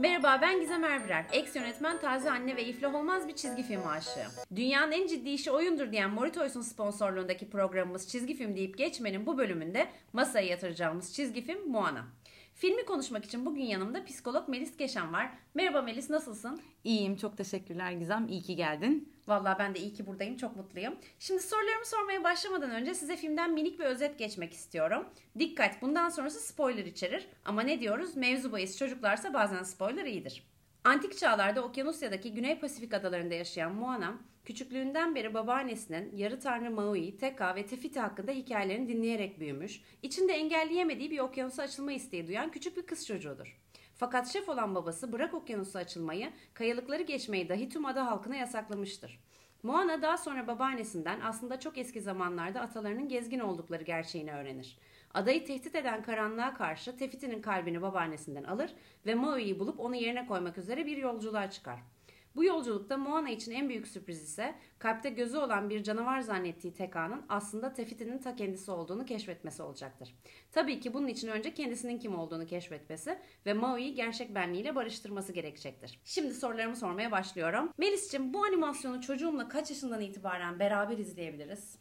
Merhaba ben Gizem Erbirer. Ex yönetmen, taze anne ve iflah olmaz bir çizgi film aşığı. Dünyanın en ciddi işi oyundur diyen Moritoys'un sponsorluğundaki programımız Çizgi Film deyip geçmenin bu bölümünde masaya yatıracağımız çizgi film Moana. Filmi konuşmak için bugün yanımda psikolog Melis Keşan var. Merhaba Melis nasılsın? İyiyim çok teşekkürler Gizem. İyi ki geldin. Vallahi ben de iyi ki buradayım. Çok mutluyum. Şimdi sorularımı sormaya başlamadan önce size filmden minik bir özet geçmek istiyorum. Dikkat bundan sonrası spoiler içerir. Ama ne diyoruz? Mevzu bahis çocuklarsa bazen spoiler iyidir. Antik çağlarda Okyanusya'daki Güney Pasifik adalarında yaşayan Moana, küçüklüğünden beri babaannesinin yarı tanrı Maui, Teka ve Tefiti hakkında hikayelerini dinleyerek büyümüş, içinde engelleyemediği bir okyanusa açılma isteği duyan küçük bir kız çocuğudur. Fakat şef olan babası bırak okyanusa açılmayı, kayalıkları geçmeyi dahi tüm ada halkına yasaklamıştır. Moana daha sonra babaannesinden aslında çok eski zamanlarda atalarının gezgin oldukları gerçeğini öğrenir. Adayı tehdit eden karanlığa karşı Tefiti'nin kalbini babaannesinden alır ve Maui'yi bulup onu yerine koymak üzere bir yolculuğa çıkar. Bu yolculukta Moana için en büyük sürpriz ise kalpte gözü olan bir canavar zannettiği Teka'nın aslında Tefiti'nin ta kendisi olduğunu keşfetmesi olacaktır. Tabii ki bunun için önce kendisinin kim olduğunu keşfetmesi ve Maui'yi gerçek benliğiyle barıştırması gerekecektir. Şimdi sorularımı sormaya başlıyorum. Melis'cim bu animasyonu çocuğumla kaç yaşından itibaren beraber izleyebiliriz?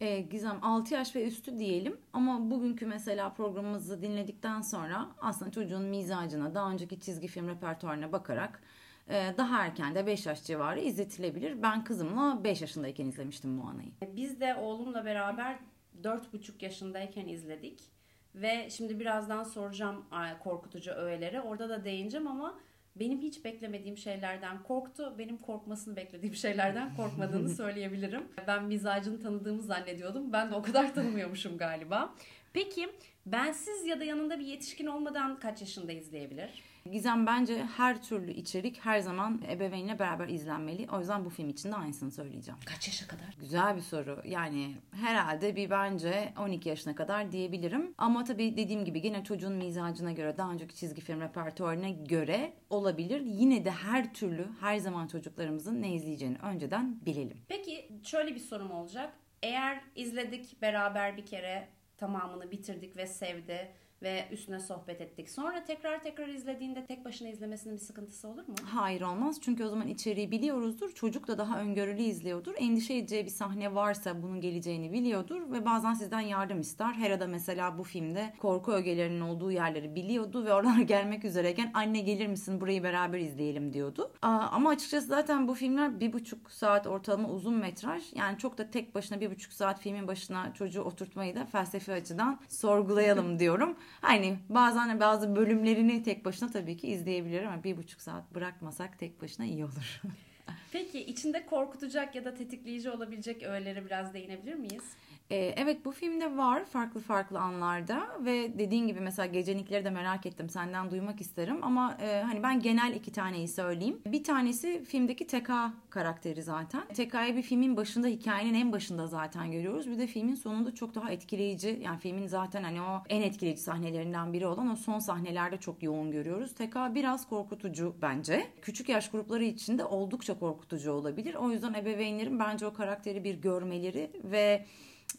Ee, Gizem 6 yaş ve üstü diyelim ama bugünkü mesela programımızı dinledikten sonra aslında çocuğun mizacına, daha önceki çizgi film repertuarına bakarak e, daha erken de 5 yaş civarı izletilebilir. Ben kızımla 5 yaşındayken izlemiştim Moana'yı. Biz de oğlumla beraber 4,5 yaşındayken izledik. Ve şimdi birazdan soracağım korkutucu öğeleri. Orada da değineceğim ama benim hiç beklemediğim şeylerden korktu. Benim korkmasını beklediğim şeylerden korkmadığını söyleyebilirim. Ben mizacını tanıdığımı zannediyordum. Ben de o kadar tanımıyormuşum galiba. Peki bensiz ya da yanında bir yetişkin olmadan kaç yaşında izleyebilir? Gizem bence her türlü içerik her zaman ebeveynle beraber izlenmeli. O yüzden bu film için de aynısını söyleyeceğim. Kaç yaşa kadar? Güzel bir soru. Yani herhalde bir bence 12 yaşına kadar diyebilirim. Ama tabii dediğim gibi yine çocuğun mizacına göre daha önceki çizgi film repertuarına göre olabilir. Yine de her türlü her zaman çocuklarımızın ne izleyeceğini önceden bilelim. Peki şöyle bir sorum olacak. Eğer izledik beraber bir kere tamamını bitirdik ve sevdi ve üstüne sohbet ettik. Sonra tekrar tekrar izlediğinde tek başına izlemesinin bir sıkıntısı olur mu? Hayır olmaz. Çünkü o zaman içeriği biliyoruzdur. Çocuk da daha öngörülü izliyordur. Endişe edeceği bir sahne varsa bunun geleceğini biliyordur ve bazen sizden yardım ister. Hera'da mesela bu filmde korku ögelerinin olduğu yerleri biliyordu ve oralar gelmek üzereyken anne gelir misin burayı beraber izleyelim diyordu. Aa, ama açıkçası zaten bu filmler bir buçuk saat ortalama uzun metraj. Yani çok da tek başına bir buçuk saat filmin başına çocuğu oturtmayı da felsefi açıdan sorgulayalım diyorum. Hani bazen bazı bölümlerini tek başına tabii ki izleyebilirim ama bir buçuk saat bırakmasak tek başına iyi olur. Peki içinde korkutacak ya da tetikleyici olabilecek öğelere biraz değinebilir miyiz? Ee, evet bu filmde var farklı farklı anlarda ve dediğin gibi mesela gecenikleri de merak ettim senden duymak isterim ama e, hani ben genel iki taneyi söyleyeyim. Bir tanesi filmdeki Teka karakteri zaten. Teka'yı bir filmin başında hikayenin en başında zaten görüyoruz. Bir de filmin sonunda çok daha etkileyici yani filmin zaten hani o en etkileyici sahnelerinden biri olan o son sahnelerde çok yoğun görüyoruz. Teka biraz korkutucu bence. Küçük yaş grupları için de oldukça korkutucu olabilir. O yüzden ebeveynlerin bence o karakteri bir görmeleri ve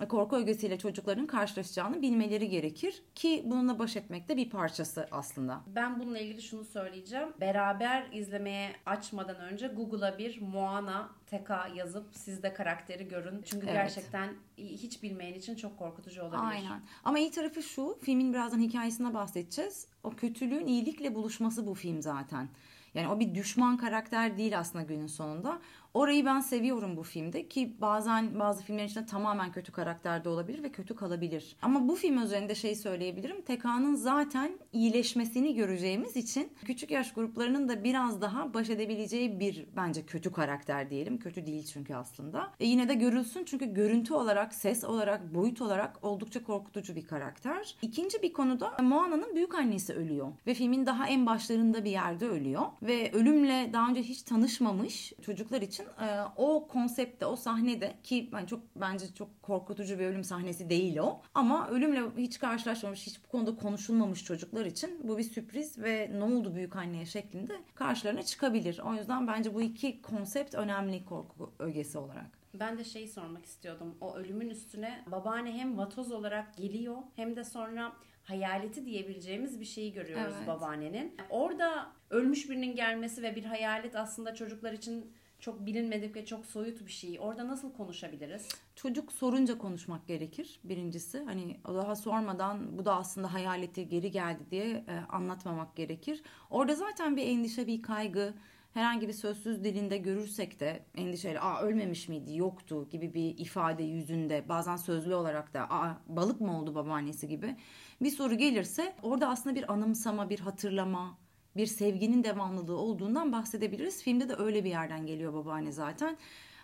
korku ögesiyle çocukların karşılaşacağını bilmeleri gerekir ki bununla baş etmek de bir parçası aslında. Ben bununla ilgili şunu söyleyeceğim. Beraber izlemeye açmadan önce Google'a bir Moana Teka yazıp siz de karakteri görün. Çünkü evet. gerçekten hiç bilmeyen için çok korkutucu olabilir. Aynen. Ama iyi tarafı şu, filmin birazdan hikayesine bahsedeceğiz. O kötülüğün iyilikle buluşması bu film zaten. Yani o bir düşman karakter değil aslında günün sonunda. Orayı ben seviyorum bu filmde ki bazen bazı filmler içinde tamamen kötü karakterde olabilir ve kötü kalabilir. Ama bu film üzerinde şey söyleyebilirim. TK'nın zaten iyileşmesini göreceğimiz için küçük yaş gruplarının da biraz daha baş edebileceği bir bence kötü karakter diyelim. Kötü değil çünkü aslında. E yine de görülsün çünkü görüntü olarak, ses olarak, boyut olarak oldukça korkutucu bir karakter. İkinci bir konuda Moana'nın büyük annesi ölüyor ve filmin daha en başlarında bir yerde ölüyor ve ölümle daha önce hiç tanışmamış çocuklar için için e, o konsepte, o sahnede ki ben çok bence çok korkutucu bir ölüm sahnesi değil o. Ama ölümle hiç karşılaşmamış, hiç bu konuda konuşulmamış çocuklar için bu bir sürpriz ve ne oldu büyük anneye şeklinde karşılarına çıkabilir. O yüzden bence bu iki konsept önemli korku ögesi olarak. Ben de şeyi sormak istiyordum. O ölümün üstüne babaanne hem vatoz olarak geliyor hem de sonra hayaleti diyebileceğimiz bir şeyi görüyoruz Evet. babaannenin. Orada ölmüş birinin gelmesi ve bir hayalet aslında çocuklar için çok bilinmedik ve çok soyut bir şey. Orada nasıl konuşabiliriz? Çocuk sorunca konuşmak gerekir birincisi. Hani daha sormadan bu da aslında hayaleti geri geldi diye e, anlatmamak gerekir. Orada zaten bir endişe, bir kaygı, herhangi bir sözsüz dilinde görürsek de endişeyle aa ölmemiş miydi yoktu gibi bir ifade yüzünde bazen sözlü olarak da aa balık mı oldu babaannesi gibi bir soru gelirse orada aslında bir anımsama, bir hatırlama, bir sevginin devamlılığı olduğundan bahsedebiliriz. Filmde de öyle bir yerden geliyor babaanne zaten.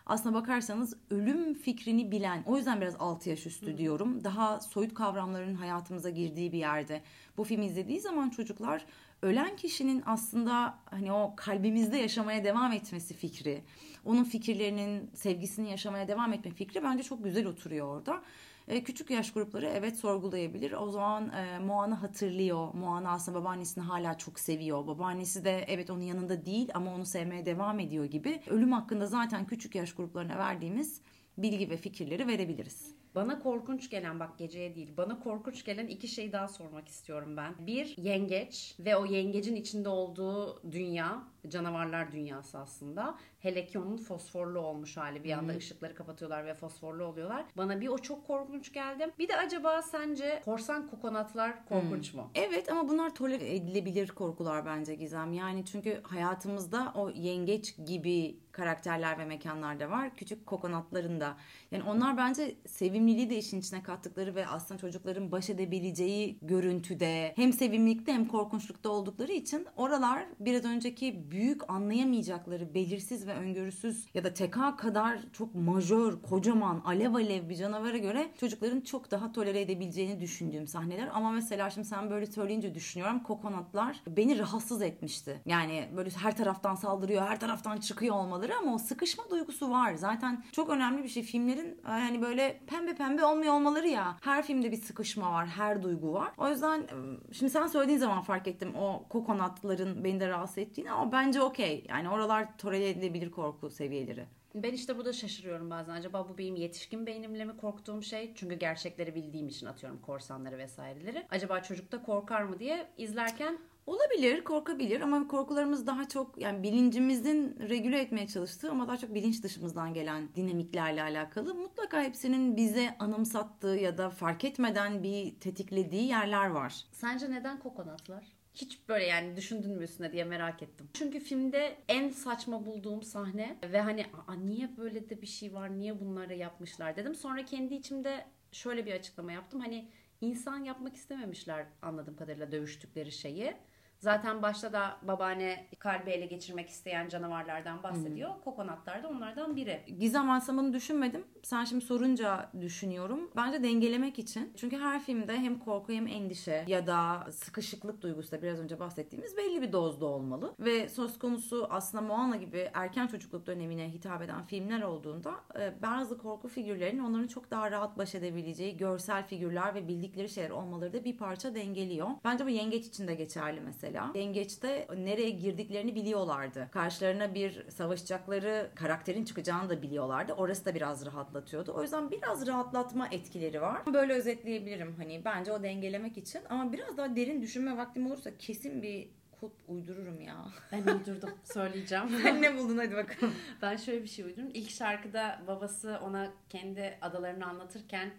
Aslına bakarsanız ölüm fikrini bilen, o yüzden biraz 6 yaş üstü diyorum. Daha soyut kavramların hayatımıza girdiği bir yerde. Bu filmi izlediği zaman çocuklar ölen kişinin aslında hani o kalbimizde yaşamaya devam etmesi fikri, onun fikirlerinin, sevgisini yaşamaya devam etme fikri bence çok güzel oturuyor orada. E, küçük yaş grupları evet sorgulayabilir. O zaman e, Moana hatırlıyor. Moana aslında babaannesini hala çok seviyor. Babaannesi de evet onun yanında değil ama onu sevmeye devam ediyor gibi. Ölüm hakkında zaten küçük yaş gruplarına verdiğimiz bilgi ve fikirleri verebiliriz. Bana korkunç gelen bak geceye değil bana korkunç gelen iki şey daha sormak istiyorum ben. Bir yengeç ve o yengecin içinde olduğu dünya canavarlar dünyası aslında. Hele ki onun fosforlu olmuş hali bir anda ışıkları kapatıyorlar ve fosforlu oluyorlar. Bana bir o çok korkunç geldi. Bir de acaba sence korsan kokonatlar korkunç mu? Evet ama bunlar tolere edilebilir korkular bence Gizem. Yani çünkü hayatımızda o yengeç gibi karakterler ve mekanlar da var. Küçük kokonatların da. Yani onlar bence sevimliliği de işin içine kattıkları ve aslında çocukların baş edebileceği görüntüde hem sevimlilikte hem korkunçlukta oldukları için oralar biraz önceki büyük anlayamayacakları belirsiz ve öngörüsüz ya da TK kadar çok majör, kocaman, alev alev bir canavara göre çocukların çok daha tolere edebileceğini düşündüğüm sahneler. Ama mesela şimdi sen böyle söyleyince düşünüyorum kokonatlar beni rahatsız etmişti. Yani böyle her taraftan saldırıyor, her taraftan çıkıyor olmaları ama o sıkışma duygusu var. Zaten çok önemli bir şey. Filmlerin hani böyle pembe pembe olmuyor olmaları ya. Her filmde bir sıkışma var, her duygu var. O yüzden şimdi sen söylediğin zaman fark ettim o kokonatların beni de rahatsız ettiğini ama bence okey. Yani oralar tolere edilebilir korku seviyeleri. Ben işte burada şaşırıyorum bazen. Acaba bu benim yetişkin beynimle mi korktuğum şey? Çünkü gerçekleri bildiğim için atıyorum korsanları vesaireleri. Acaba çocukta korkar mı diye izlerken Olabilir, korkabilir ama korkularımız daha çok yani bilincimizin regüle etmeye çalıştığı ama daha çok bilinç dışımızdan gelen dinamiklerle alakalı. Mutlaka hepsinin bize anımsattığı ya da fark etmeden bir tetiklediği yerler var. Sence neden kokonatlar? Hiç böyle yani düşündün mü üstüne diye merak ettim. Çünkü filmde en saçma bulduğum sahne ve hani Aa, niye böyle de bir şey var, niye bunları yapmışlar dedim. Sonra kendi içimde şöyle bir açıklama yaptım. Hani insan yapmak istememişler anladığım kadarıyla dövüştükleri şeyi. Zaten başta da babaanne kalbi ele geçirmek isteyen canavarlardan bahsediyor. Kokonatlar da onlardan biri. Gizem bunu düşünmedim. Sen şimdi sorunca düşünüyorum. Bence dengelemek için. Çünkü her filmde hem korku hem endişe ya da sıkışıklık duygusu da biraz önce bahsettiğimiz belli bir dozda olmalı. Ve söz konusu aslında Moana gibi erken çocukluk dönemine hitap eden filmler olduğunda e, bazı korku figürlerinin onların çok daha rahat baş edebileceği görsel figürler ve bildikleri şeyler olmaları da bir parça dengeliyor. Bence bu yengeç için de geçerli mesela. Yengeç'te nereye girdiklerini biliyorlardı. Karşılarına bir savaşacakları karakterin çıkacağını da biliyorlardı. Orası da biraz rahatlatıyordu. O yüzden biraz rahatlatma etkileri var. Böyle özetleyebilirim. Hani bence o dengelemek için. Ama biraz daha derin düşünme vaktim olursa kesin bir kulp uydururum ya. Ben uydurdum söyleyeceğim. Sen ne buldun hadi bakalım. Ben şöyle bir şey uydurdum. İlk şarkıda babası ona kendi adalarını anlatırken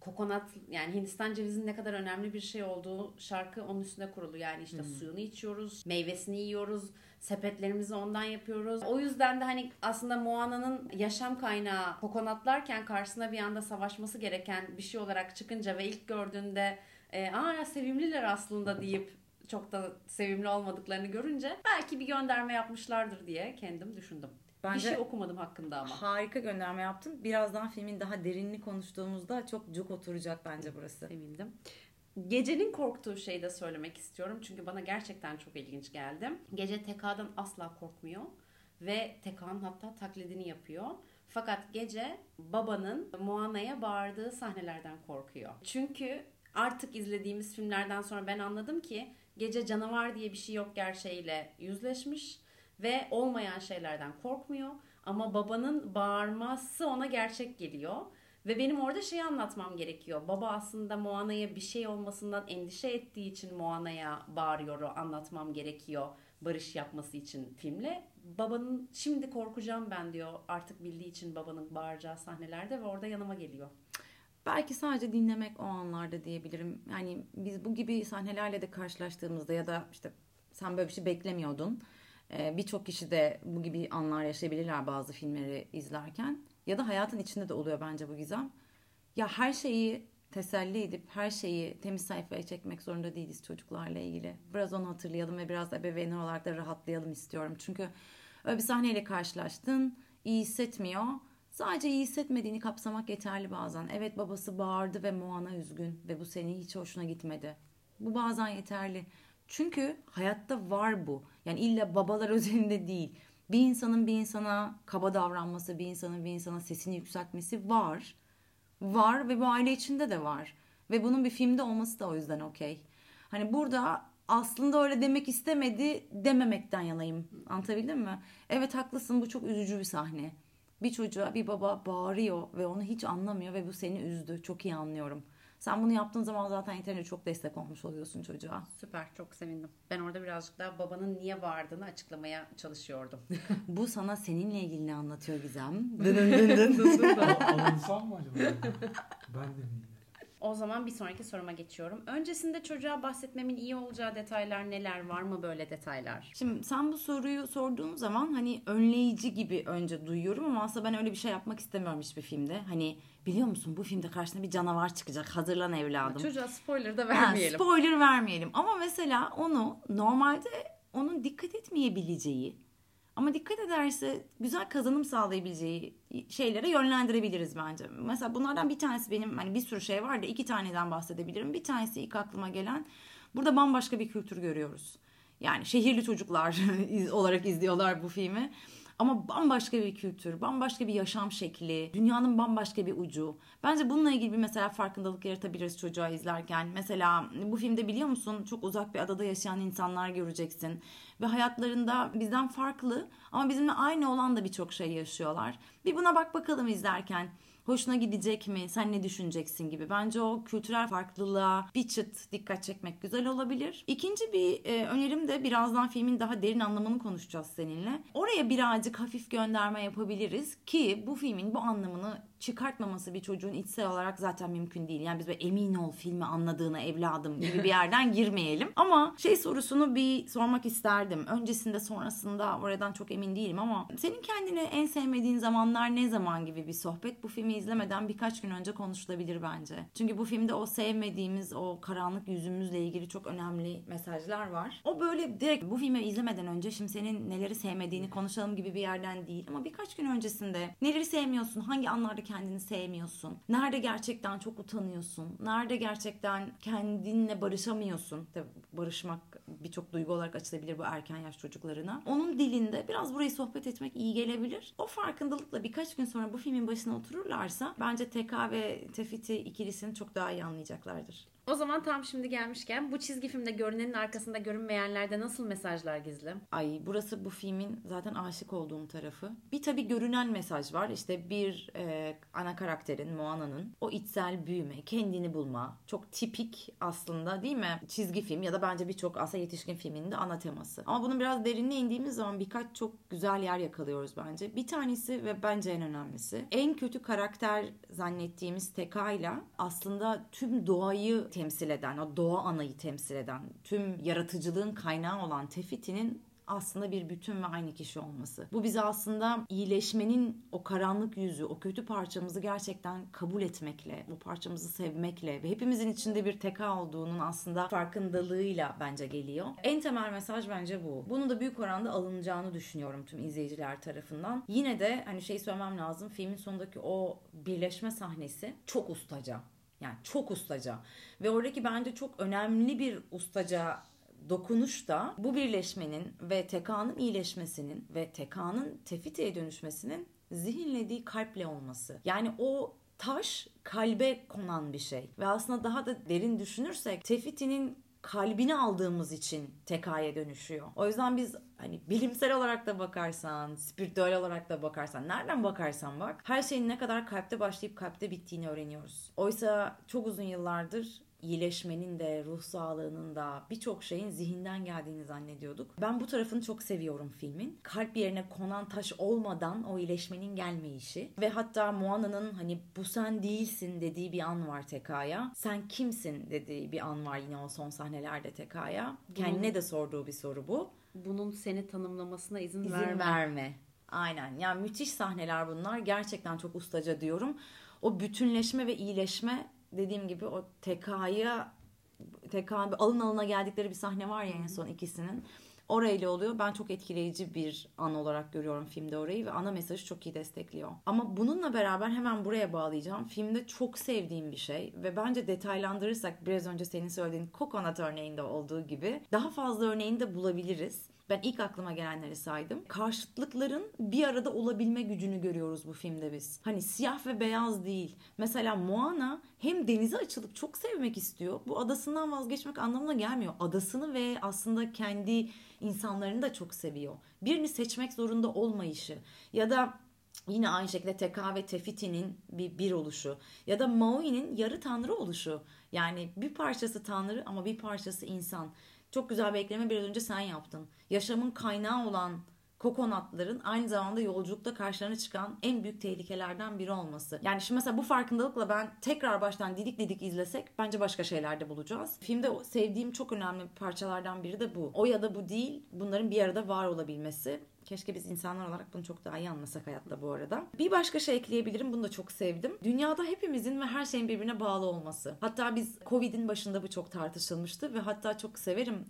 kokonat yani Hindistan cevizinin ne kadar önemli bir şey olduğu şarkı onun üstüne kurulu. Yani işte suyunu içiyoruz, meyvesini yiyoruz, sepetlerimizi ondan yapıyoruz. O yüzden de hani aslında Moana'nın yaşam kaynağı kokonatlarken karşısına bir anda savaşması gereken bir şey olarak çıkınca ve ilk gördüğünde e, aa sevimliler aslında deyip çok da sevimli olmadıklarını görünce belki bir gönderme yapmışlardır diye kendim düşündüm. Bir Bence- şey okumadım hakkında ama. Harika gönderme yaptın. Birazdan filmin daha derinini konuştuğumuzda çok cuk oturacak bence burası. Sevindim. Gecenin korktuğu şeyi de söylemek istiyorum. Çünkü bana gerçekten çok ilginç geldi. Gece TK'dan asla korkmuyor. Ve TK'nın hatta taklidini yapıyor. Fakat gece babanın Moana'ya bağırdığı sahnelerden korkuyor. Çünkü artık izlediğimiz filmlerden sonra ben anladım ki gece canavar diye bir şey yok gerçeğiyle yüzleşmiş ve olmayan şeylerden korkmuyor. Ama babanın bağırması ona gerçek geliyor. Ve benim orada şeyi anlatmam gerekiyor. Baba aslında Moana'ya bir şey olmasından endişe ettiği için Moana'ya bağırıyor anlatmam gerekiyor barış yapması için filmle. Babanın şimdi korkacağım ben diyor artık bildiği için babanın bağıracağı sahnelerde ve orada yanıma geliyor. Belki sadece dinlemek o anlarda diyebilirim. Yani biz bu gibi sahnelerle de karşılaştığımızda ya da işte sen böyle bir şey beklemiyordun. Ee, Birçok kişi de bu gibi anlar yaşayabilirler bazı filmleri izlerken. Ya da hayatın içinde de oluyor bence bu gizem. Ya her şeyi teselli edip her şeyi temiz sayfaya çekmek zorunda değiliz çocuklarla ilgili. Biraz onu hatırlayalım ve biraz ebeveynler olarak da rahatlayalım istiyorum. Çünkü öyle bir sahneyle karşılaştın, iyi hissetmiyor. Sadece iyi hissetmediğini kapsamak yeterli bazen. Evet babası bağırdı ve Moana üzgün ve bu senin hiç hoşuna gitmedi. Bu bazen yeterli. Çünkü hayatta var bu. Yani illa babalar özelinde değil. Bir insanın bir insana kaba davranması, bir insanın bir insana sesini yükseltmesi var. Var ve bu aile içinde de var. Ve bunun bir filmde olması da o yüzden okey. Hani burada aslında öyle demek istemedi dememekten yanayım. Anlatabildim mi? Evet haklısın bu çok üzücü bir sahne. Bir çocuğa bir baba bağırıyor ve onu hiç anlamıyor ve bu seni üzdü. Çok iyi anlıyorum. Sen bunu yaptığın zaman zaten yeterince çok destek olmuş oluyorsun çocuğa. Süper çok sevindim. Ben orada birazcık daha babanın niye bağırdığını açıklamaya çalışıyordum. Bu sana seninle ilgili ne anlatıyor Gizem? Alınsam mı acaba? Ben de miyim? O zaman bir sonraki soruma geçiyorum. Öncesinde çocuğa bahsetmemin iyi olacağı detaylar neler? Var mı böyle detaylar? Şimdi sen bu soruyu sorduğun zaman hani önleyici gibi önce duyuyorum ama aslında ben öyle bir şey yapmak istemiyorum hiçbir filmde. Hani biliyor musun bu filmde karşına bir canavar çıkacak hazırlan evladım. Çocuğa spoiler da Ha, vermeyelim. spoiler vermeyelim ama mesela onu normalde onun dikkat etmeyebileceği ama dikkat ederse güzel kazanım sağlayabileceği şeylere yönlendirebiliriz bence. Mesela bunlardan bir tanesi benim hani bir sürü şey var da iki taneden bahsedebilirim. Bir tanesi ilk aklıma gelen burada bambaşka bir kültür görüyoruz. Yani şehirli çocuklar olarak izliyorlar bu filmi. Ama bambaşka bir kültür, bambaşka bir yaşam şekli, dünyanın bambaşka bir ucu. Bence bununla ilgili bir mesela farkındalık yaratabiliriz çocuğa izlerken. Mesela bu filmde biliyor musun çok uzak bir adada yaşayan insanlar göreceksin. Ve hayatlarında bizden farklı ama bizimle aynı olan da birçok şey yaşıyorlar. Bir buna bak bakalım izlerken. Hoşuna gidecek mi? Sen ne düşüneceksin gibi. Bence o kültürel farklılığa bir çıt dikkat çekmek güzel olabilir. İkinci bir e, önerim de birazdan filmin daha derin anlamını konuşacağız seninle. Oraya birazcık hafif gönderme yapabiliriz ki bu filmin bu anlamını çıkartmaması bir çocuğun içsel olarak zaten mümkün değil. Yani biz böyle emin ol filmi anladığına evladım gibi bir yerden girmeyelim. Ama şey sorusunu bir sormak isterdim. Öncesinde sonrasında oradan çok emin değilim ama senin kendini en sevmediğin zamanlar ne zaman gibi bir sohbet bu filmi izlemeden birkaç gün önce konuşulabilir bence. Çünkü bu filmde o sevmediğimiz o karanlık yüzümüzle ilgili çok önemli mesajlar var. O böyle direkt bu filmi izlemeden önce şimdi senin neleri sevmediğini konuşalım gibi bir yerden değil ama birkaç gün öncesinde neleri sevmiyorsun, hangi anlarda kendini sevmiyorsun, nerede gerçekten çok utanıyorsun, nerede gerçekten kendinle barışamıyorsun. Tabii barışmak birçok duygu olarak açılabilir bu erken yaş çocuklarına. Onun dilinde biraz burayı sohbet etmek iyi gelebilir. O farkındalıkla birkaç gün sonra bu filmin başına otururlarsa bence TK ve Tefiti ikilisini çok daha iyi anlayacaklardır. O zaman tam şimdi gelmişken bu çizgi filmde görünenin arkasında görünmeyenlerde nasıl mesajlar gizli? Ay burası bu filmin zaten aşık olduğum tarafı. Bir tabii görünen mesaj var. İşte bir e, ana karakterin Moana'nın o içsel büyüme, kendini bulma. Çok tipik aslında değil mi? Çizgi film ya da bence birçok aslında yetişkin filminin de ana teması. Ama bunun biraz derinine indiğimiz zaman birkaç çok güzel yer yakalıyoruz bence. Bir tanesi ve bence en önemlisi. En kötü karakter zannettiğimiz Teka'yla aslında tüm doğayı temsil eden, o doğa anayı temsil eden, tüm yaratıcılığın kaynağı olan Tefiti'nin aslında bir bütün ve aynı kişi olması. Bu bize aslında iyileşmenin o karanlık yüzü, o kötü parçamızı gerçekten kabul etmekle, o parçamızı sevmekle ve hepimizin içinde bir teka olduğunun aslında farkındalığıyla bence geliyor. En temel mesaj bence bu. Bunun da büyük oranda alınacağını düşünüyorum tüm izleyiciler tarafından. Yine de hani şey söylemem lazım. Filmin sonundaki o birleşme sahnesi çok ustaca. Yani çok ustaca. Ve oradaki bence çok önemli bir ustaca dokunuş da bu birleşmenin ve TK'nın iyileşmesinin ve TK'nın Tefite'ye dönüşmesinin zihinlediği kalple olması. Yani o taş kalbe konan bir şey. Ve aslında daha da derin düşünürsek Tefiti'nin kalbini aldığımız için tekaya dönüşüyor. O yüzden biz hani bilimsel olarak da bakarsan, spiritüel olarak da bakarsan, nereden bakarsan bak her şeyin ne kadar kalpte başlayıp kalpte bittiğini öğreniyoruz. Oysa çok uzun yıllardır iyileşmenin de ruh sağlığının da birçok şeyin zihinden geldiğini zannediyorduk. Ben bu tarafını çok seviyorum filmin. Kalp yerine konan taş olmadan o iyileşmenin gelmeyişi ve hatta Moana'nın hani bu sen değilsin dediği bir an var Teka'ya. Sen kimsin dediği bir an var yine o son sahnelerde Teka'ya. Kendine de sorduğu bir soru bu. Bunun seni tanımlamasına izin, İzin verme. verme. Aynen. Yani müthiş sahneler bunlar. Gerçekten çok ustaca diyorum. O bütünleşme ve iyileşme dediğim gibi o TK'ya TK alın alına geldikleri bir sahne var ya en son ikisinin. Orayla oluyor. Ben çok etkileyici bir an olarak görüyorum filmde orayı ve ana mesajı çok iyi destekliyor. Ama bununla beraber hemen buraya bağlayacağım. Filmde çok sevdiğim bir şey ve bence detaylandırırsak biraz önce senin söylediğin Coconut örneğinde olduğu gibi daha fazla örneğini de bulabiliriz. Ben ilk aklıma gelenleri saydım. Karşıtlıkların bir arada olabilme gücünü görüyoruz bu filmde biz. Hani siyah ve beyaz değil. Mesela Moana hem denize açılıp çok sevmek istiyor. Bu adasından vazgeçmek anlamına gelmiyor. Adasını ve aslında kendi insanlarını da çok seviyor. Birini seçmek zorunda olmayışı ya da Yine aynı şekilde Teka ve Tefiti'nin bir bir oluşu ya da Maui'nin yarı tanrı oluşu. Yani bir parçası tanrı ama bir parçası insan. Çok güzel bir ekleme biraz önce sen yaptın. Yaşamın kaynağı olan kokonatların aynı zamanda yolculukta karşılarına çıkan en büyük tehlikelerden biri olması. Yani şimdi mesela bu farkındalıkla ben tekrar baştan didik didik izlesek bence başka şeyler de bulacağız. Filmde sevdiğim çok önemli parçalardan biri de bu. O ya da bu değil bunların bir arada var olabilmesi. Keşke biz insanlar olarak bunu çok daha iyi anlasak hayatta bu arada. Bir başka şey ekleyebilirim. Bunu da çok sevdim. Dünyada hepimizin ve her şeyin birbirine bağlı olması. Hatta biz Covid'in başında bu çok tartışılmıştı ve hatta çok severim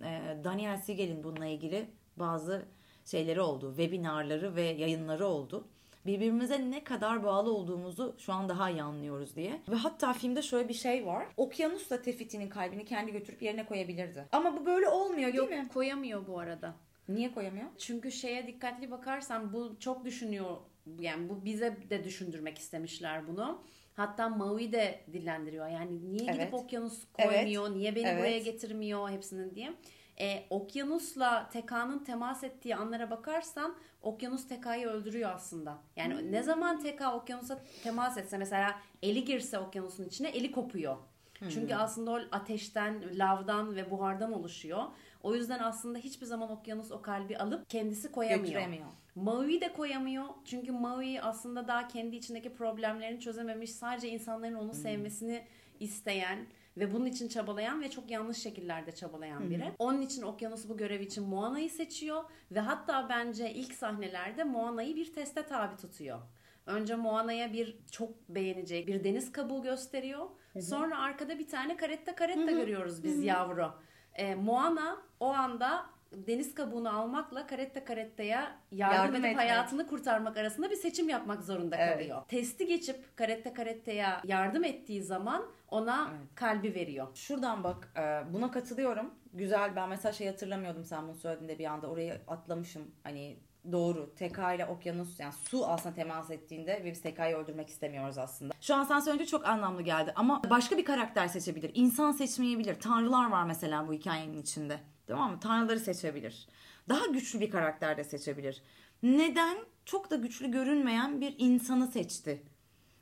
Daniel Siegel'in bununla ilgili bazı şeyleri oldu. Webinarları ve yayınları oldu birbirimize ne kadar bağlı olduğumuzu şu an daha iyi anlıyoruz diye. Ve hatta filmde şöyle bir şey var. Okyanusla Tefiti'nin kalbini kendi götürüp yerine koyabilirdi. Ama bu böyle olmuyor değil Yok mi? koyamıyor bu arada. Niye koyamıyor? Çünkü şeye dikkatli bakarsan bu çok düşünüyor. Yani bu bize de düşündürmek istemişler bunu. Hatta Maui de dillendiriyor. Yani niye gidip Evet. okyanus Evet. koymuyor, niye beni Evet. buraya getirmiyor hepsinin diye. E, okyanusla Teka'nın temas ettiği anlara bakarsan okyanus Teka'yı öldürüyor aslında. Yani Hmm. ne zaman Teka okyanusa temas etse mesela eli girse okyanusun içine eli kopuyor. Hmm. Çünkü aslında o ateşten, lavdan ve buhardan oluşuyor. O yüzden aslında hiçbir zaman okyanus o kalbi alıp kendisi koyamıyor. Götüremiyor. Maui de koyamıyor. Çünkü Maui aslında daha kendi içindeki problemlerini çözememiş. Sadece insanların onu sevmesini isteyen ve bunun için çabalayan ve çok yanlış şekillerde çabalayan biri. Onun için okyanus bu görev için Moana'yı seçiyor ve hatta bence ilk sahnelerde Moana'yı bir teste tabi tutuyor. Önce Moana'ya bir çok beğeneceği bir deniz kabuğu gösteriyor. Sonra arkada bir tane karetta karetta görüyoruz biz yavru. Ee, Moana o anda deniz kabuğunu almakla karetta karettaya yardım, Yardım edip etmek. hayatını kurtarmak arasında bir seçim yapmak zorunda Evet. kalıyor. Testi geçip karetta karettaya yardım ettiği zaman ona Evet. kalbi veriyor. Şuradan bak e, buna katılıyorum. Güzel ben mesela şey hatırlamıyordum sen bunu söylediğinde bir anda orayı atlamışım. Hani doğru TK ile okyanus yani su aslında temas ettiğinde ve biz TK'yı öldürmek istemiyoruz aslında. Şu an sen söyleyince çok anlamlı geldi ama başka bir karakter seçebilir. İnsan seçmeyebilir. Tanrılar var mesela bu hikayenin içinde. Tamam mı? Tanrıları seçebilir. Daha güçlü bir karakter de seçebilir. Neden? Çok da güçlü görünmeyen bir insanı seçti.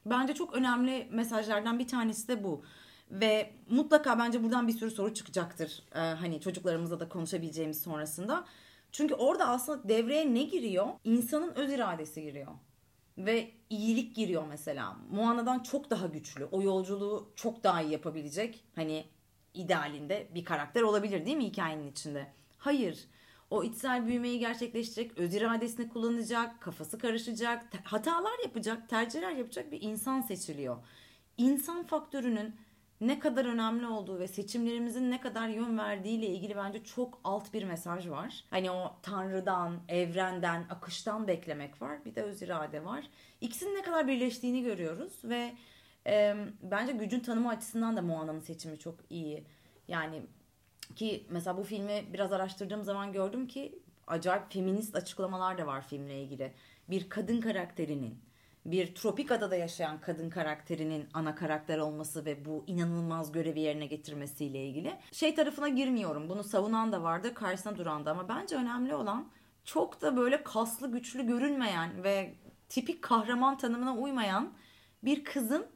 Bence çok önemli mesajlardan bir tanesi de bu. Ve mutlaka bence buradan bir sürü soru çıkacaktır. Ee, hani çocuklarımızla da konuşabileceğimiz sonrasında. Çünkü orada aslında devreye ne giriyor? İnsanın öz iradesi giriyor. Ve iyilik giriyor mesela. Moana'dan çok daha güçlü. O yolculuğu çok daha iyi yapabilecek. Hani idealinde bir karakter olabilir değil mi hikayenin içinde? Hayır. O içsel büyümeyi gerçekleştirecek, öz iradesini kullanacak, kafası karışacak, hatalar yapacak, tercihler yapacak bir insan seçiliyor. İnsan faktörünün ne kadar önemli olduğu ve seçimlerimizin ne kadar yön verdiğiyle ilgili bence çok alt bir mesaj var. Hani o tanrıdan, evrenden, akıştan beklemek var. Bir de öz irade var. İkisinin ne kadar birleştiğini görüyoruz ve e, bence gücün tanımı açısından da Moana'nın seçimi çok iyi. Yani ki mesela bu filmi biraz araştırdığım zaman gördüm ki acayip feminist açıklamalar da var filmle ilgili. Bir kadın karakterinin bir tropik adada yaşayan kadın karakterinin ana karakter olması ve bu inanılmaz görevi yerine getirmesiyle ilgili. Şey tarafına girmiyorum. Bunu savunan da vardı, karşısına duran da ama bence önemli olan çok da böyle kaslı güçlü görünmeyen ve tipik kahraman tanımına uymayan bir kızın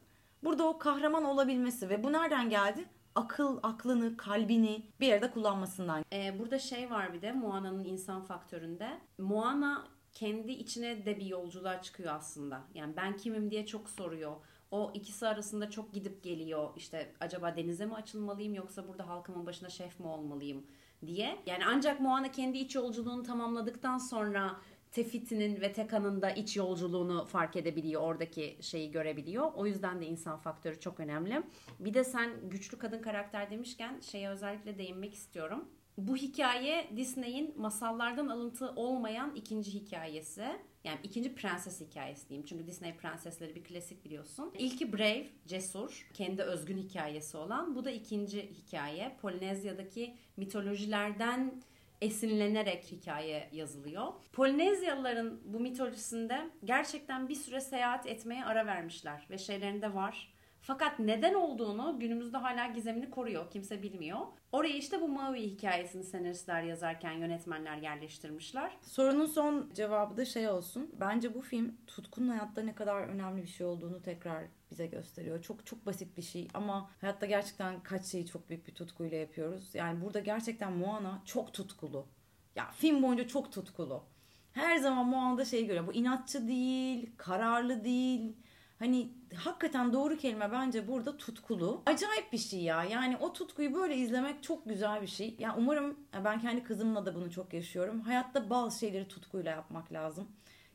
burada o kahraman olabilmesi ve bu nereden geldi? Akıl, aklını, kalbini bir yerde kullanmasından. Ee, burada şey var bir de Moana'nın insan faktöründe. Moana kendi içine de bir yolculuğa çıkıyor aslında. Yani ben kimim diye çok soruyor. O ikisi arasında çok gidip geliyor. İşte acaba denize mi açılmalıyım yoksa burada halkımın başına şef mi olmalıyım diye. Yani ancak Moana kendi iç yolculuğunu tamamladıktan sonra Tefiti'nin ve Teka'nın da iç yolculuğunu fark edebiliyor. Oradaki şeyi görebiliyor. O yüzden de insan faktörü çok önemli. Bir de sen güçlü kadın karakter demişken şeye özellikle değinmek istiyorum. Bu hikaye Disney'in masallardan alıntı olmayan ikinci hikayesi. Yani ikinci prenses hikayesi diyeyim. Çünkü Disney prensesleri bir klasik biliyorsun. İlki Brave, cesur, kendi özgün hikayesi olan. Bu da ikinci hikaye. Polinezya'daki mitolojilerden esinlenerek hikaye yazılıyor. Polinezyalıların bu mitolojisinde gerçekten bir süre seyahat etmeye ara vermişler ve şeylerinde var. Fakat neden olduğunu günümüzde hala gizemini koruyor. Kimse bilmiyor. Oraya işte bu Maui hikayesini senaristler yazarken yönetmenler yerleştirmişler. Sorunun son cevabı da şey olsun. Bence bu film tutkunun hayatta ne kadar önemli bir şey olduğunu tekrar bize gösteriyor. Çok çok basit bir şey ama hayatta gerçekten kaç şeyi çok büyük bir tutkuyla yapıyoruz. Yani burada gerçekten Moana çok tutkulu. Ya film boyunca çok tutkulu. Her zaman Moana'da şey görüyor. Bu inatçı değil, kararlı değil Hani hakikaten doğru kelime bence burada tutkulu. Acayip bir şey ya. Yani o tutkuyu böyle izlemek çok güzel bir şey. Ya yani umarım ben kendi kızımla da bunu çok yaşıyorum. Hayatta bazı şeyleri tutkuyla yapmak lazım.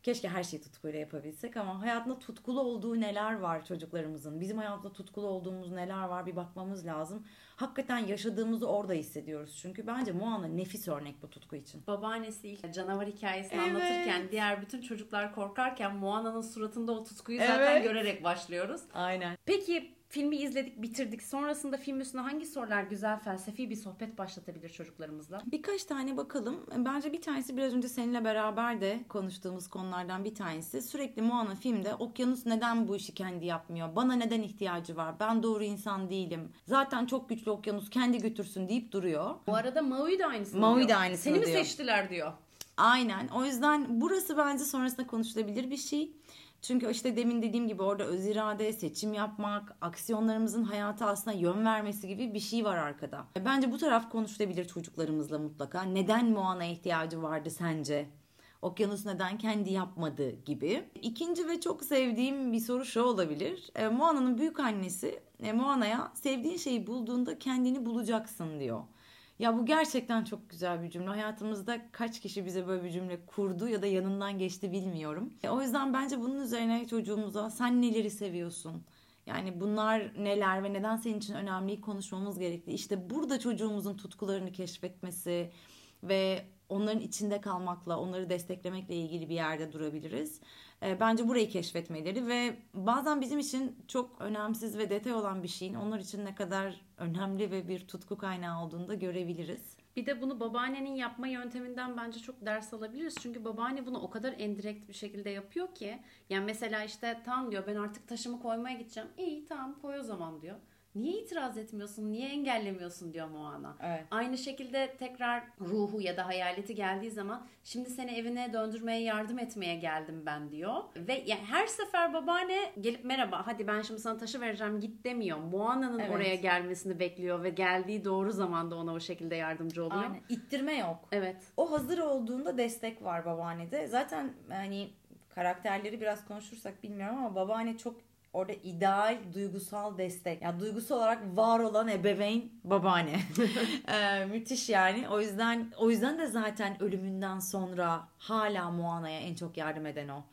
Keşke her şeyi tutkuyla yapabilsek ama hayatında tutkulu olduğu neler var çocuklarımızın? Bizim hayatında tutkulu olduğumuz neler var bir bakmamız lazım. Hakikaten yaşadığımızı orada hissediyoruz. Çünkü bence Moana nefis örnek bu tutku için. Babaannesi ilk canavar hikayesini evet. anlatırken diğer bütün çocuklar korkarken Moana'nın suratında o tutkuyu zaten evet. görerek başlıyoruz. Aynen. Peki filmi izledik, bitirdik. Sonrasında film üstüne hangi sorular güzel felsefi bir sohbet başlatabilir çocuklarımızla? Birkaç tane bakalım. Bence bir tanesi biraz önce seninle beraber de konuştuğumuz konulardan bir tanesi. Sürekli Moana filmde okyanus neden bu işi kendi yapmıyor? Bana neden ihtiyacı var? Ben doğru insan değilim. Zaten çok güçlü okyanus kendi götürsün deyip duruyor. Bu arada Maui de aynısını Maui diyor. de aynısını Seni diyor. mi seçtiler diyor. Aynen. O yüzden burası bence sonrasında konuşulabilir bir şey. Çünkü işte demin dediğim gibi orada öz irade, seçim yapmak, aksiyonlarımızın hayata aslında yön vermesi gibi bir şey var arkada. Bence bu taraf konuşulabilir çocuklarımızla mutlaka. Neden Moana'ya ihtiyacı vardı sence? Okyanus neden kendi yapmadı gibi. İkinci ve çok sevdiğim bir soru şu olabilir. E, Moana'nın büyük annesi e, Moana'ya sevdiğin şeyi bulduğunda kendini bulacaksın diyor. Ya bu gerçekten çok güzel bir cümle. Hayatımızda kaç kişi bize böyle bir cümle kurdu ya da yanından geçti bilmiyorum. E, o yüzden bence bunun üzerine çocuğumuza sen neleri seviyorsun? Yani bunlar neler ve neden senin için önemli konuşmamız gerekli. İşte burada çocuğumuzun tutkularını keşfetmesi ve onların içinde kalmakla, onları desteklemekle ilgili bir yerde durabiliriz. E, bence burayı keşfetmeleri ve bazen bizim için çok önemsiz ve detay olan bir şeyin onlar için ne kadar önemli ve bir tutku kaynağı olduğunu da görebiliriz. Bir de bunu babaannenin yapma yönteminden bence çok ders alabiliriz. Çünkü babaanne bunu o kadar endirekt bir şekilde yapıyor ki. Yani mesela işte tam diyor ben artık taşımı koymaya gideceğim. İyi tamam koy o zaman diyor. Niye itiraz etmiyorsun? Niye engellemiyorsun diyor Moana. Evet. Aynı şekilde tekrar ruhu ya da hayaleti geldiği zaman şimdi seni evine döndürmeye yardım etmeye geldim ben diyor. Ve yani her sefer babaanne gelip merhaba hadi ben şimdi sana taşı vereceğim git demiyor. Moana'nın evet. oraya gelmesini bekliyor ve geldiği doğru zamanda ona o şekilde yardımcı oluyor. Aynen. İttirme yok. Evet. O hazır olduğunda destek var babaannede. Zaten hani karakterleri biraz konuşursak bilmiyorum ama babaanne çok orada ideal duygusal destek. Yani duygusal olarak var olan ebeveyn babaanne. ee, müthiş yani. O yüzden o yüzden de zaten ölümünden sonra hala Moana'ya en çok yardım eden o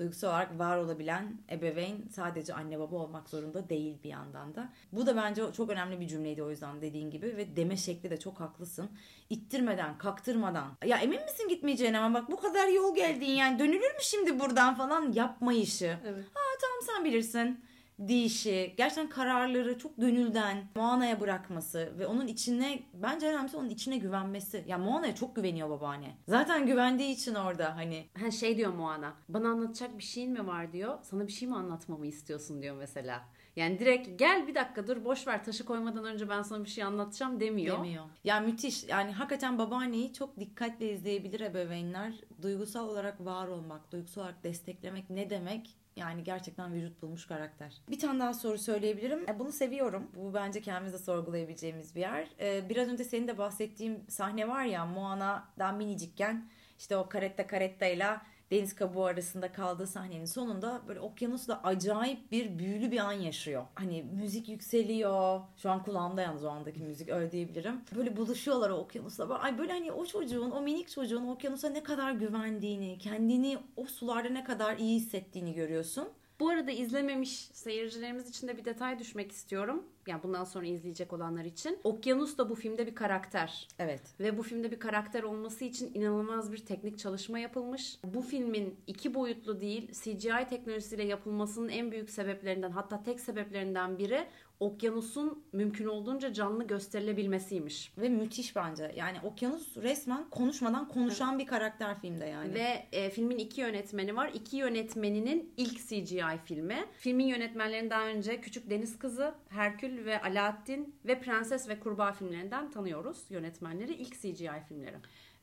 duygusal olarak var olabilen ebeveyn sadece anne baba olmak zorunda değil bir yandan da. Bu da bence çok önemli bir cümleydi o yüzden dediğin gibi ve deme şekli de çok haklısın. İttirmeden, kaktırmadan. Ya emin misin gitmeyeceğine ama bak bu kadar yol geldin yani dönülür mü şimdi buradan falan yapma işi. Evet. Ha sen bilirsin deyişi, gerçekten kararları çok gönülden Moana'ya bırakması ve onun içine bence önemlisi onun içine güvenmesi. Ya Moana'ya çok güveniyor babaanne. Zaten güvendiği için orada hani Ha şey diyor Moana. Bana anlatacak bir şeyin mi var diyor. Sana bir şey mi anlatmamı istiyorsun diyor mesela. Yani direkt gel bir dakika dur boş ver taşı koymadan önce ben sana bir şey anlatacağım demiyor. demiyor. Ya müthiş. Yani hakikaten babaanneyi çok dikkatle izleyebilir ebeveynler. Duygusal olarak var olmak, duygusal olarak desteklemek ne demek? Yani gerçekten vücut bulmuş karakter. Bir tane daha soru söyleyebilirim. E, bunu seviyorum. Bu bence kendimize sorgulayabileceğimiz bir yer. E, biraz önce senin de bahsettiğim sahne var ya Moana'dan minicikken işte o karetta karettayla deniz kabuğu arasında kaldığı sahnenin sonunda böyle okyanusla acayip bir büyülü bir an yaşıyor. Hani müzik yükseliyor. Şu an kulağımda yalnız o andaki müzik öyle diyebilirim. Böyle buluşuyorlar o okyanusla. Ay böyle hani o çocuğun, o minik çocuğun okyanusa ne kadar güvendiğini, kendini o sularda ne kadar iyi hissettiğini görüyorsun. Bu arada izlememiş seyircilerimiz için de bir detay düşmek istiyorum. Yani bundan sonra izleyecek olanlar için. Okyanus da bu filmde bir karakter. Evet. Ve bu filmde bir karakter olması için inanılmaz bir teknik çalışma yapılmış. Bu filmin iki boyutlu değil CGI teknolojisiyle yapılmasının en büyük sebeplerinden hatta tek sebeplerinden biri okyanusun mümkün olduğunca canlı gösterilebilmesiymiş. Ve müthiş bence. Yani okyanus resmen konuşmadan konuşan bir karakter filmde yani. Ve e, filmin iki yönetmeni var. İki yönetmeninin ilk CGI filmi. Filmin yönetmenlerini daha önce Küçük Deniz Kızı, Herkül ve Alaaddin ve Prenses ve Kurbağa filmlerinden tanıyoruz yönetmenleri. ilk CGI filmleri.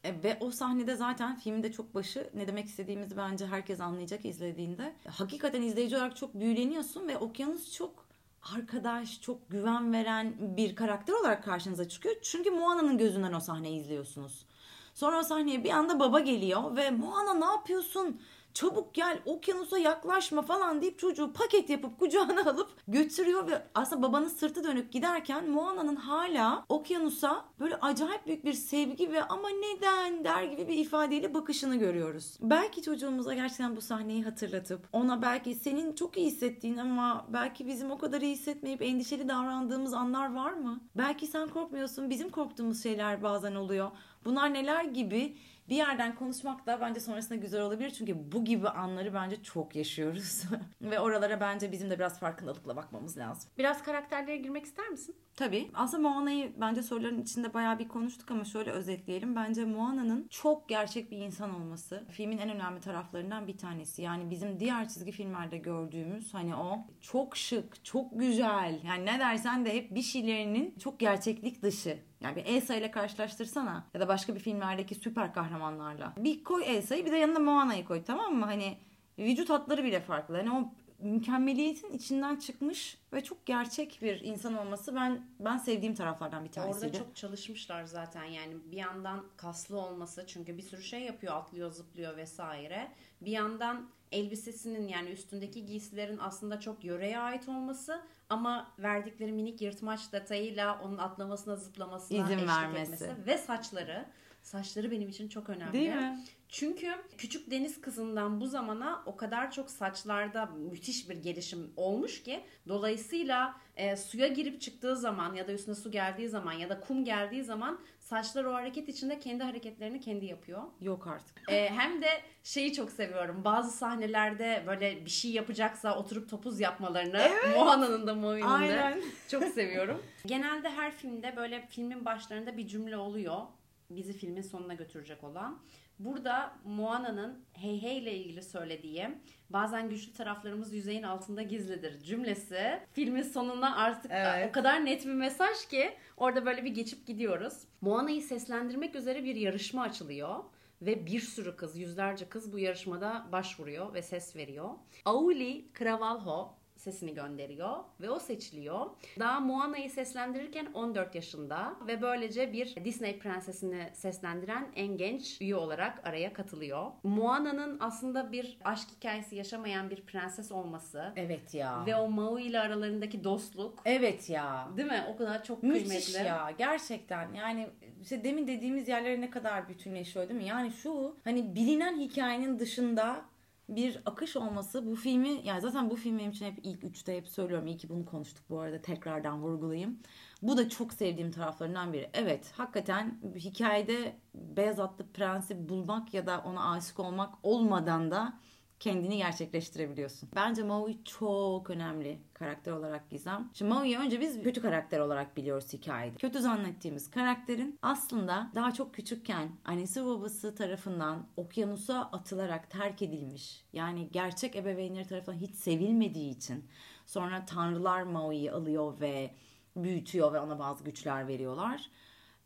E, ve o sahnede zaten filmde çok başı ne demek istediğimizi bence herkes anlayacak izlediğinde. Hakikaten izleyici olarak çok büyüleniyorsun ve okyanus çok arkadaş, çok güven veren bir karakter olarak karşınıza çıkıyor. Çünkü Moana'nın gözünden o sahneyi izliyorsunuz. Sonra o sahneye bir anda baba geliyor ve Moana ne yapıyorsun? Çabuk gel okyanusa yaklaşma falan deyip çocuğu paket yapıp kucağına alıp götürüyor ve aslında babanın sırtı dönük giderken Moana'nın hala okyanusa böyle acayip büyük bir sevgi ve ama neden der gibi bir ifadeyle bakışını görüyoruz. Belki çocuğumuza gerçekten bu sahneyi hatırlatıp ona belki senin çok iyi hissettiğin ama belki bizim o kadar iyi hissetmeyip endişeli davrandığımız anlar var mı? Belki sen korkmuyorsun bizim korktuğumuz şeyler bazen oluyor. Bunlar neler gibi bir yerden konuşmak da bence sonrasında güzel olabilir. Çünkü bu gibi anları bence çok yaşıyoruz. Ve oralara bence bizim de biraz farkındalıkla bakmamız lazım. Biraz karakterlere girmek ister misin? Tabii. Aslında Moana'yı bence soruların içinde bayağı bir konuştuk ama şöyle özetleyelim. Bence Moana'nın çok gerçek bir insan olması filmin en önemli taraflarından bir tanesi. Yani bizim diğer çizgi filmlerde gördüğümüz hani o çok şık, çok güzel. Yani ne dersen de hep bir şeylerinin çok gerçeklik dışı. Yani bir Elsa ile karşılaştırsana ya da başka bir filmlerdeki süper kahramanlarla. Bir koy Elsa'yı bir de yanına Moana'yı koy tamam mı? Hani vücut hatları bile farklı. Hani o mükemmeliyetin içinden çıkmış ve çok gerçek bir insan olması ben ben sevdiğim taraflardan bir tanesiydi. Orada çok çalışmışlar zaten yani bir yandan kaslı olması çünkü bir sürü şey yapıyor atlıyor zıplıyor vesaire. Bir yandan elbisesinin yani üstündeki giysilerin aslında çok yöreye ait olması ama verdikleri minik yırtmaç detayıyla onun atlamasına zıplamasına İzin eşlik vermesi. etmesi ve saçları. Saçları benim için çok önemli. Değil mi? Çünkü küçük deniz kızından bu zamana o kadar çok saçlarda müthiş bir gelişim olmuş ki dolayısıyla e, suya girip çıktığı zaman ya da üstüne su geldiği zaman ya da kum geldiği zaman saçlar o hareket içinde kendi hareketlerini kendi yapıyor. Yok artık. E, hem de şeyi çok seviyorum. Bazı sahnelerde böyle bir şey yapacaksa oturup topuz yapmalarını Moana'nın da Moana'nın Aynen. çok seviyorum. Genelde her filmde böyle filmin başlarında bir cümle oluyor. Bizi filmin sonuna götürecek olan. Burada Moana'nın hey hey ile ilgili söylediği bazen güçlü taraflarımız yüzeyin altında gizlidir cümlesi filmin sonuna artık Evet. o kadar net bir mesaj ki orada böyle bir geçip gidiyoruz. Moana'yı seslendirmek üzere bir yarışma açılıyor ve bir sürü kız, yüzlerce kız bu yarışmada başvuruyor ve ses veriyor. Auli Cravalho sesini gönderiyor ve o seçiliyor. Daha Moana'yı seslendirirken 14 yaşında ve böylece bir Disney prensesini seslendiren en genç üye olarak araya katılıyor. Moana'nın aslında bir aşk hikayesi yaşamayan bir prenses olması Evet ya. ve o Maui ile aralarındaki dostluk Evet ya. değil mi? O kadar çok Müthiş kıymetli. ya gerçekten yani işte demin dediğimiz yerlere ne kadar bütünleşiyor değil mi? Yani şu hani bilinen hikayenin dışında bir akış olması bu filmi yani zaten bu film benim için hep ilk üçte hep söylüyorum iyi ki bunu konuştuk bu arada tekrardan vurgulayayım. Bu da çok sevdiğim taraflarından biri. Evet hakikaten hikayede beyaz atlı prensi bulmak ya da ona aşık olmak olmadan da kendini gerçekleştirebiliyorsun. Bence Maui çok önemli karakter olarak Gizem. Şimdi Maui'yi önce biz kötü karakter olarak biliyoruz hikayede. Kötü zannettiğimiz karakterin aslında daha çok küçükken annesi babası tarafından okyanusa atılarak terk edilmiş. Yani gerçek ebeveynleri tarafından hiç sevilmediği için sonra tanrılar Maui'yi alıyor ve büyütüyor ve ona bazı güçler veriyorlar.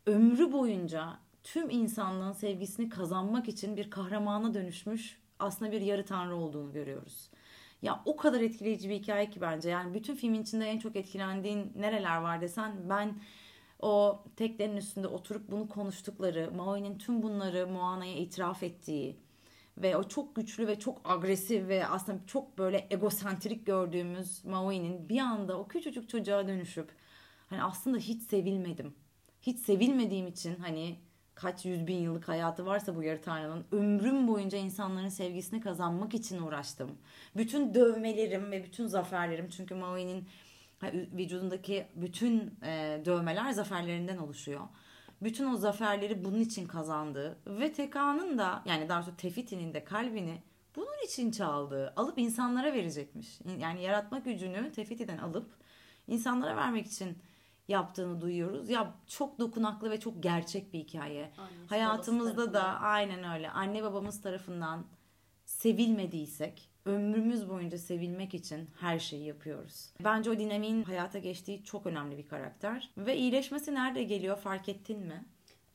Ömrü boyunca tüm insanlığın sevgisini kazanmak için bir kahramana dönüşmüş aslında bir yarı tanrı olduğunu görüyoruz. Ya o kadar etkileyici bir hikaye ki bence. Yani bütün filmin içinde en çok etkilendiğin nereler var desen ben o teklerin üstünde oturup bunu konuştukları, Maui'nin tüm bunları Moana'ya itiraf ettiği ve o çok güçlü ve çok agresif ve aslında çok böyle egosentrik gördüğümüz Maui'nin bir anda o küçücük çocuğa dönüşüp hani aslında hiç sevilmedim. Hiç sevilmediğim için hani kaç yüz bin yıllık hayatı varsa bu yarı tanrının ömrüm boyunca insanların sevgisini kazanmak için uğraştım. Bütün dövmelerim ve bütün zaferlerim çünkü Maui'nin vücudundaki bütün e, dövmeler zaferlerinden oluşuyor. Bütün o zaferleri bunun için kazandı ve Teka'nın da yani daha doğrusu Tefiti'nin de kalbini bunun için çaldı. Alıp insanlara verecekmiş. Yani yaratma gücünü Tefiti'den alıp insanlara vermek için yaptığını duyuyoruz. Ya çok dokunaklı ve çok gerçek bir hikaye. Aynen, Hayatımızda da aynen öyle. Anne babamız tarafından sevilmediysek ömrümüz boyunca sevilmek için her şeyi yapıyoruz. Bence o dinamiğin hayata geçtiği çok önemli bir karakter. Ve iyileşmesi nerede geliyor fark ettin mi?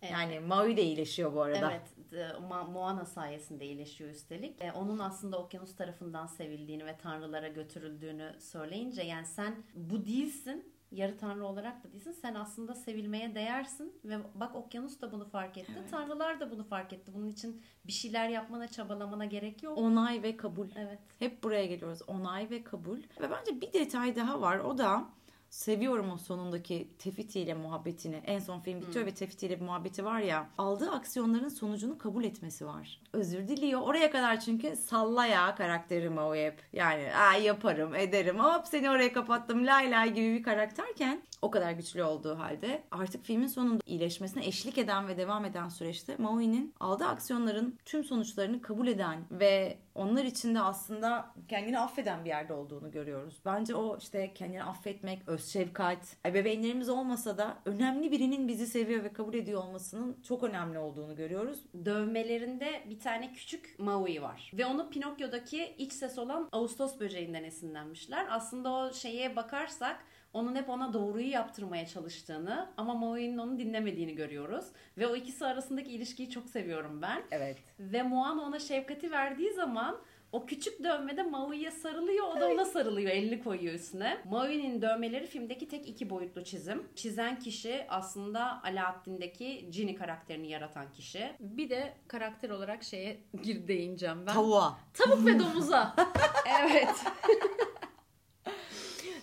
Evet. Yani Maui de iyileşiyor bu arada. Evet. Moana sayesinde iyileşiyor üstelik. E, onun aslında okyanus tarafından sevildiğini ve tanrılara götürüldüğünü söyleyince yani sen bu değilsin yarı tanrı olarak da değilsin. Sen aslında sevilmeye değersin ve bak okyanus da bunu fark etti. Evet. Tanrılar da bunu fark etti. Bunun için bir şeyler yapmana, çabalamana gerek yok. Onay ve kabul. Evet. Hep buraya geliyoruz. Onay ve kabul. Ve bence bir detay daha var. O da seviyorum o sonundaki Tefiti ile muhabbetini. En son film bitiyor hmm. ve Tefiti ile bir muhabbeti var ya. Aldığı aksiyonların sonucunu kabul etmesi var. Özür diliyor. Oraya kadar çünkü salla ya karakterim o hep. Yani Aa, yaparım ederim hop seni oraya kapattım lay lay gibi bir karakterken o kadar güçlü olduğu halde artık filmin sonunda iyileşmesine eşlik eden ve devam eden süreçte Maui'nin aldığı aksiyonların tüm sonuçlarını kabul eden ve onlar için de aslında kendini affeden bir yerde olduğunu görüyoruz. Bence o işte kendini affetmek, öz şefkat, ebeveynlerimiz olmasa da önemli birinin bizi seviyor ve kabul ediyor olmasının çok önemli olduğunu görüyoruz. Dövmelerinde bir tane küçük Maui var. Ve onu Pinokyo'daki iç ses olan Ağustos böceğinden esinlenmişler. Aslında o şeye bakarsak onun hep ona doğruyu yaptırmaya çalıştığını ama Maui'nin onu dinlemediğini görüyoruz. Ve o ikisi arasındaki ilişkiyi çok seviyorum ben. Evet. Ve Moana ona şefkati verdiği zaman o küçük dövmede Maui'ye sarılıyor. O da ona sarılıyor. Elini koyuyor üstüne. Maui'nin dövmeleri filmdeki tek iki boyutlu çizim. Çizen kişi aslında Alaaddin'deki Ginny karakterini yaratan kişi. Bir de karakter olarak şeye gir değineceğim ben. Tavuğa. Tavuk ve domuza. evet.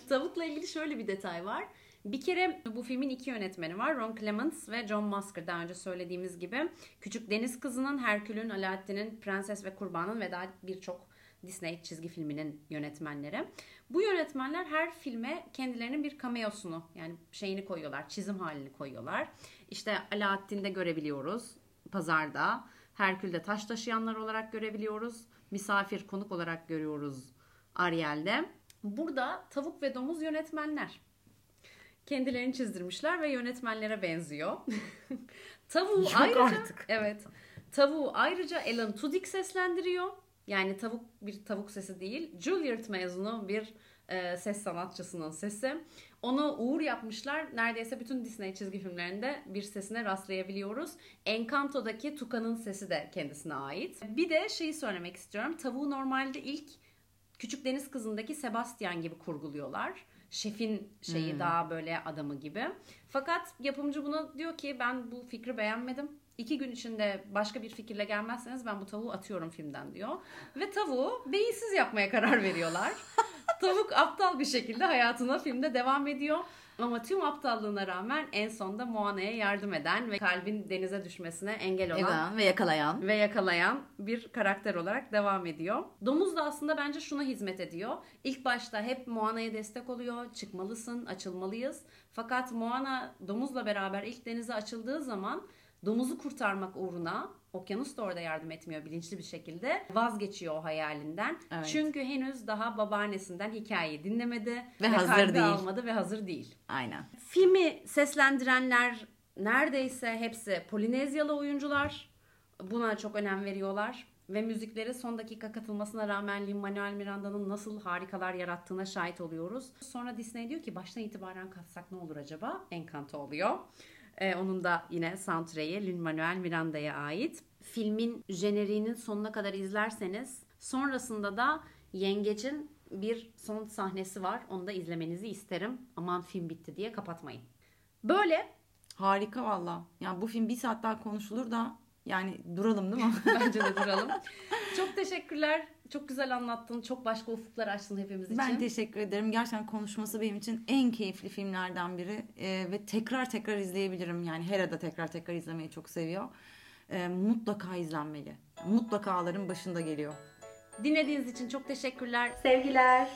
Tavukla ilgili şöyle bir detay var. Bir kere bu filmin iki yönetmeni var. Ron Clements ve John Musker. Daha önce söylediğimiz gibi. Küçük Deniz Kızı'nın, Herkül'ün, Alaaddin'in, Prenses ve Kurban'ın ve daha birçok Disney çizgi filminin yönetmenleri. Bu yönetmenler her filme kendilerinin bir cameosunu yani şeyini koyuyorlar, çizim halini koyuyorlar. İşte Alaaddin'de görebiliyoruz pazarda. Herkül'de taş taşıyanlar olarak görebiliyoruz. Misafir konuk olarak görüyoruz Ariel'de. Burada tavuk ve domuz yönetmenler. Kendilerini çizdirmişler ve yönetmenlere benziyor. tavuğu Yok ayrıca artık. evet. Tavuğu ayrıca Alan Tudyk seslendiriyor. Yani tavuk bir tavuk sesi değil. Juilliard mezunu bir e, ses sanatçısının sesi. Onu Uğur yapmışlar. Neredeyse bütün Disney çizgi filmlerinde bir sesine rastlayabiliyoruz. Encanto'daki Tuka'nın sesi de kendisine ait. Bir de şeyi söylemek istiyorum. Tavuğu normalde ilk Küçük Deniz Kızı'ndaki Sebastian gibi kurguluyorlar. Şefin şeyi hmm. daha böyle adamı gibi. Fakat yapımcı buna diyor ki ben bu fikri beğenmedim. İki gün içinde başka bir fikirle gelmezseniz ben bu tavuğu atıyorum filmden diyor. Ve tavuğu beyinsiz yapmaya karar veriyorlar. Tavuk aptal bir şekilde hayatına filmde devam ediyor. Ama tüm aptallığına rağmen en sonda Moana'ya yardım eden ve kalbin denize düşmesine engel olan Eden ve yakalayan ve yakalayan bir karakter olarak devam ediyor. Domuz da aslında bence şuna hizmet ediyor. İlk başta hep Moana'ya destek oluyor. Çıkmalısın, açılmalıyız. Fakat Moana domuzla beraber ilk denize açıldığı zaman domuzu kurtarmak uğruna okyanus da orada yardım etmiyor bilinçli bir şekilde vazgeçiyor o hayalinden. Evet. Çünkü henüz daha babaannesinden hikayeyi dinlemedi Ve hazır kalbi değil. almadı ve hazır değil. Aynen. Filmi seslendirenler neredeyse hepsi Polinezyalı oyuncular. Buna çok önem veriyorlar. Ve müzikleri son dakika katılmasına rağmen Lin-Manuel Miranda'nın nasıl harikalar yarattığına şahit oluyoruz. Sonra Disney diyor ki baştan itibaren katsak ne olur acaba? Encanto oluyor. Ee, onun da yine soundtrack'i Lin-Manuel Miranda'ya ait. Filmin jeneriğinin sonuna kadar izlerseniz sonrasında da Yengeç'in bir son sahnesi var. Onu da izlemenizi isterim. Aman film bitti diye kapatmayın. Böyle Harika valla. Ya bu film bir saat daha konuşulur da yani duralım değil mi? bence de duralım. Çok teşekkürler. Çok güzel anlattın. Çok başka ufuklar açtın hepimiz için. ben teşekkür ederim. Gerçekten konuşması benim için en keyifli filmlerden biri. Ee, ve tekrar tekrar izleyebilirim. Yani Hera da tekrar tekrar izlemeyi çok seviyor. Ee, mutlaka izlenmeli. Mutlakaların başında geliyor. Dinlediğiniz için çok teşekkürler. Sevgiler.